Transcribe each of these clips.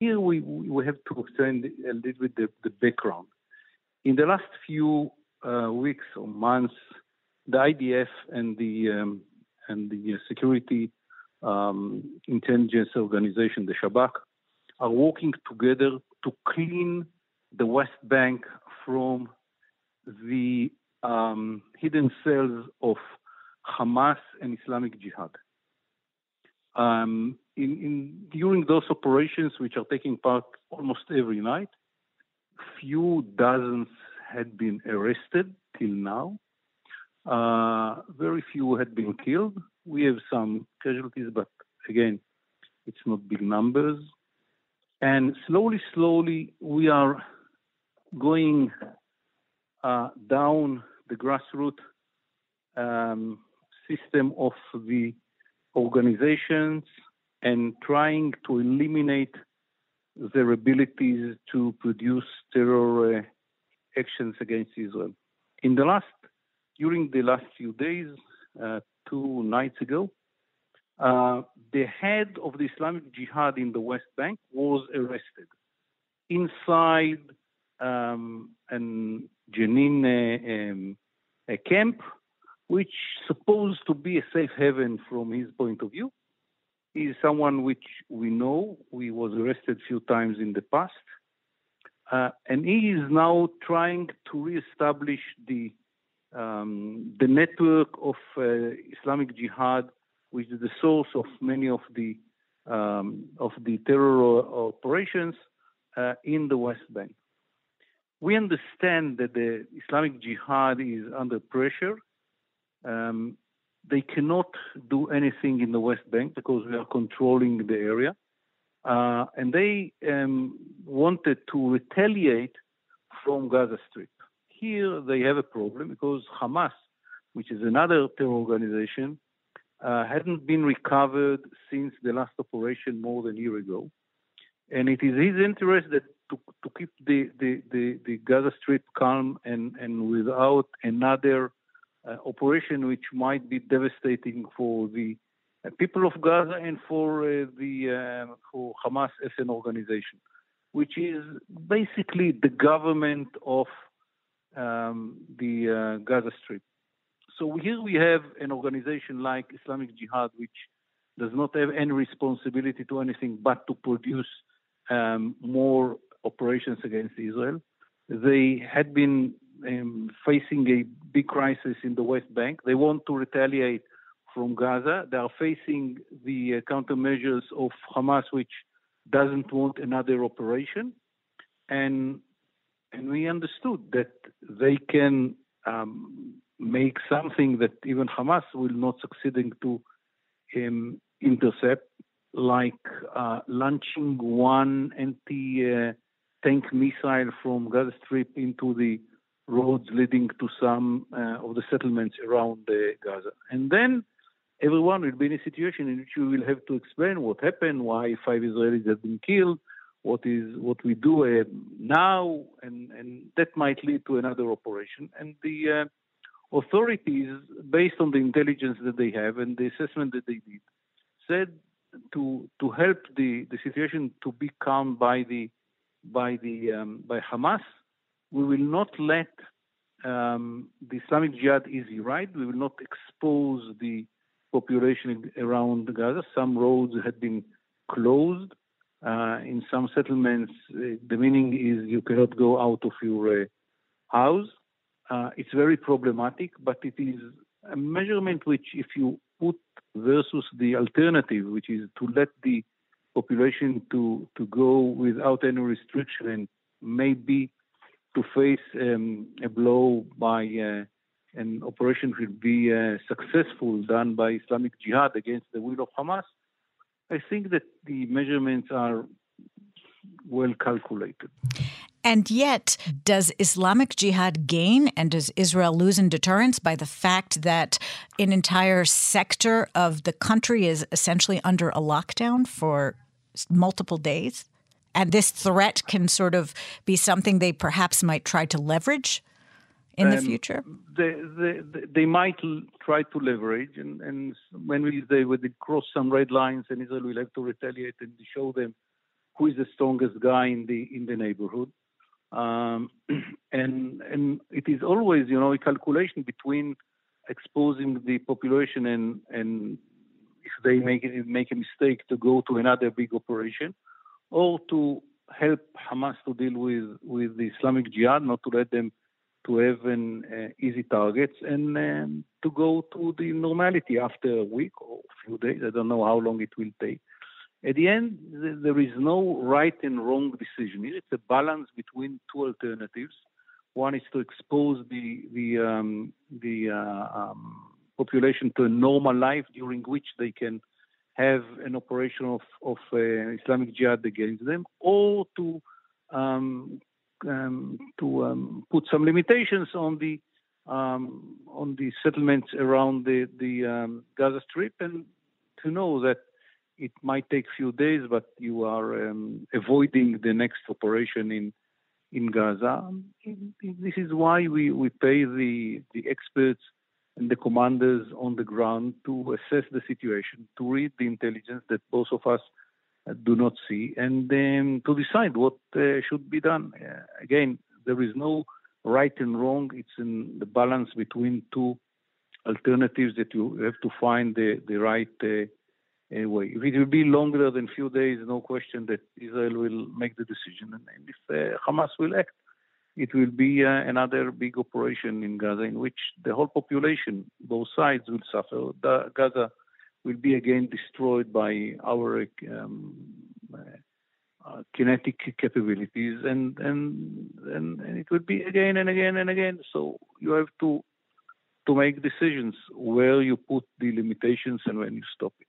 here we, we have to extend a little bit the, the background. In the last few uh, weeks or months, the IDF and the um, and the security um, intelligence organization, the Shabak, are working together to clean the West Bank from the um, hidden cells of Hamas and Islamic Jihad. Um, in, in, during those operations, which are taking part almost every night, few dozens had been arrested till now. Uh, very few had been killed. We have some casualties, but again, it's not big numbers. And slowly, slowly, we are going uh, down the grassroots um, system of the organizations and trying to eliminate their abilities to produce terror uh, actions against Israel. In the last, during the last few days, uh, two nights ago, uh, the head of the Islamic Jihad in the West Bank was arrested inside um, an Jenin uh, um, camp, which supposed to be a safe haven from his point of view. He is someone which we know. He was arrested a few times in the past. Uh, and he is now trying to reestablish the um, the network of uh, Islamic Jihad, which is the source of many of the um, of the terror operations uh, in the West Bank. We understand that the Islamic Jihad is under pressure. Um, they cannot do anything in the West Bank because we are controlling the area. Uh, and they um, wanted to retaliate from Gaza Strip. Here they have a problem because Hamas, which is another terror organization, uh, hadn't been recovered since the last operation more than a year ago. And it is his interest that to, to keep the, the, the, the, Gaza Strip calm and, and without another operation which might be devastating for the uh, people of Gaza and for uh, the uh, for Hamas as an organization, which is basically the government of um, the uh, Gaza Strip. So here we have an organization like Islamic Jihad, which does not have any responsibility to anything but to produce um, more operations against Israel. They had been um, facing a big crisis in the West Bank. They want to retaliate from Gaza. They are facing the uh, countermeasures of Hamas, which doesn't want another operation. And and we understood that they can um, make something that even Hamas will not succeeding to um, intercept, like uh, launching one anti uh, tank missile from Gaza Strip into the roads leading to some uh, of the settlements around uh, Gaza. And then everyone will be in a situation in which we will have to explain what happened, why five Israelis have been killed, what is what we do uh, now, and, and that might lead to another operation. And the uh, authorities, based on the intelligence that they have and the assessment that they did, said to to help the, the situation to be calmed by the by the um, by Hamas, we will not let um, the Islamic Jihad easy ride. We will not expose the population around Gaza. Some roads had been closed. Uh, in some settlements, uh, the meaning is you cannot go out of your uh, house. Uh, it's very problematic, but it is a measurement which, if you put versus the alternative, which is to let the population to, to go without any restriction and maybe to face um, a blow by uh, an operation will be uh, successful done by Islamic Jihad against the will of Hamas, I think that the measurements are well calculated. And yet, does Islamic Jihad gain and does Israel lose in deterrence by the fact that an entire sector of the country is essentially under a lockdown for multiple days? And this threat can sort of be something they perhaps might try to leverage in um, the future? They, they, they, might try to leverage, and, and when we, they would cross some red lines, and Israel will have to retaliate and show them who is the strongest guy in the in the neighborhood. Um, and and it is always, you know, a calculation between exposing the population and and if they make make a mistake to go to another big operation, or to help Hamas to deal with with the Islamic Jihad, not to let them to have an uh, easy targets and um, to go to the normality after a week or a few days. I don't know how long it will take. At the end, there is no right and wrong decision. It's a balance between two alternatives. One is to expose the the um, the uh, um, population to a normal life during which they can have an operation of, of uh, Islamic Jihad against them, or to um, um, to um, put some limitations on the um, on the settlements around the the um, Gaza Strip, and to know that it might take a few days, but you are um, avoiding the next operation in in Gaza. This is why we, we pay the the experts and the commanders on the ground to assess the situation, to read the intelligence that both of us uh, do not see, and then to decide what uh, should be done. Uh, again, there is no right and wrong. It's in the balance between two alternatives that you have to find the, the right uh, way. If it will be longer than few days, no question that Israel will make the decision. And if uh, Hamas will act, it will be uh, another big operation in Gaza in which the whole population, both sides, will suffer. The, Gaza will be again destroyed by our um, uh, kinetic capabilities, and, and and and it will be again and again and again. So you have to to make decisions where you put the limitations and when you stop it.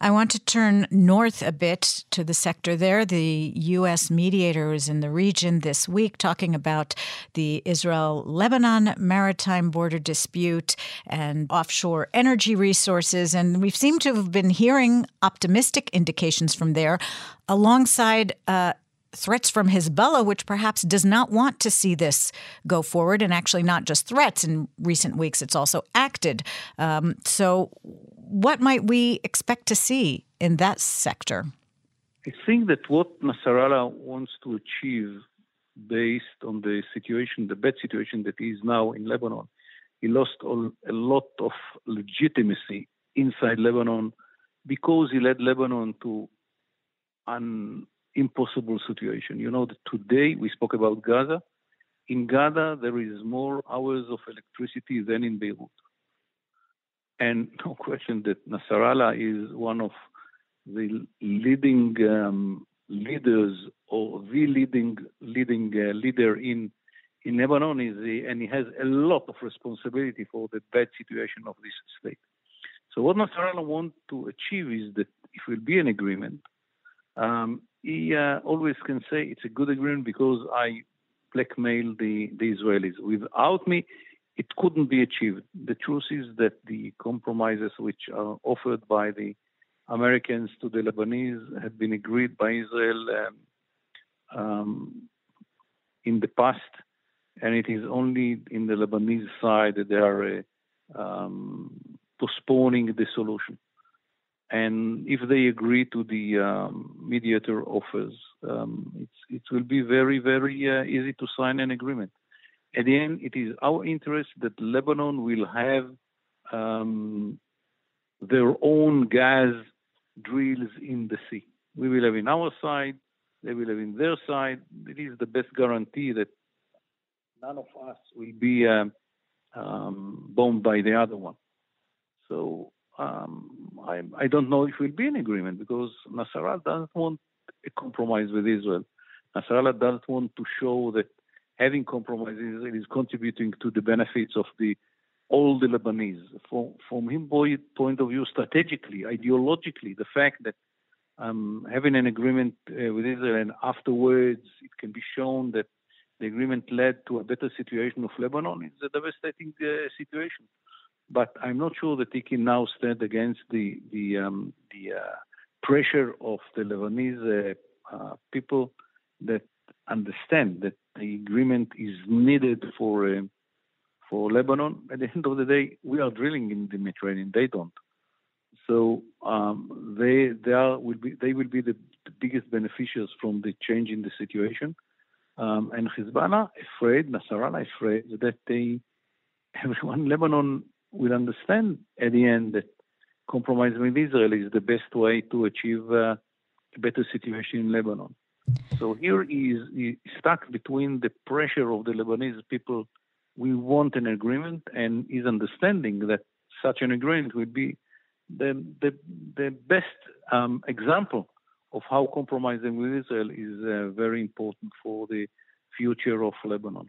I want to turn north a bit to the sector there. The U.S. mediator is in the region this week talking about the Israel Lebanon maritime border dispute and offshore energy resources. And we seem to have been hearing optimistic indications from there alongside. Uh, threats from Hezbollah, which perhaps does not want to see this go forward, and actually not just threats. In recent weeks, it's also acted. Um, so, what might we expect to see in that sector? I think that what Nasrallah wants to achieve based on the situation, the bad situation that is now in Lebanon, he lost all, a lot of legitimacy inside Lebanon because he led Lebanon to an impossible situation. You know today we spoke about Gaza. In Gaza, there is more hours of electricity than in Beirut. And no question that Nasrallah is one of the leading um, leaders or the leading leading uh, leader in in Lebanon is the, and he has a lot of responsibility for the bad situation of this state. So what Nasrallah wants to achieve is that if there will be an agreement, um, he uh, always can say it's a good agreement because I blackmail the, the Israelis. Without me, it couldn't be achieved. The truth is that the compromises which are offered by the Americans to the Lebanese have been agreed by Israel um, um, in the past, and it is only in the Lebanese side that they are uh, um, postponing the solution. And if they agree to the um, mediator offers, um, it will be very, very uh, easy to sign an agreement. At the end, it is our interest that Lebanon will have um, their own gas drills in the sea. We will have in our side, they will have in their side. It is the best guarantee that none of us will be um, um, bombed by the other one. So um, I, I, don't know if we'll be in agreement because Nasrallah doesn't want a compromise with Israel. Nasrallah doesn't want to show that having compromises is contributing to the benefits of the all the Lebanese. From, from his point of view, strategically, ideologically, the fact that um, having an agreement uh, with Israel and afterwards it can be shown that the agreement led to a better situation of Lebanon is a devastating uh, situation. But I'm not sure that he can now stand against the the, um, the uh, pressure of the Lebanese uh, uh, people that understand that the agreement is needed for uh, for Lebanon. At the end of the day, we are drilling in the Mediterranean; they don't. So um, they they are will be they will be the the biggest beneficiaries from the change in the situation. Um, and Hezbollah afraid, Nasrallah afraid that they, everyone Lebanon will understand at the end that compromising with Israel is the best way to achieve uh, a better situation in Lebanon. So here he is, stuck between the pressure of the Lebanese people. We want an agreement, and his understanding that such an agreement would be the the, the best um, example of how compromising with Israel is uh, very important for the future of Lebanon.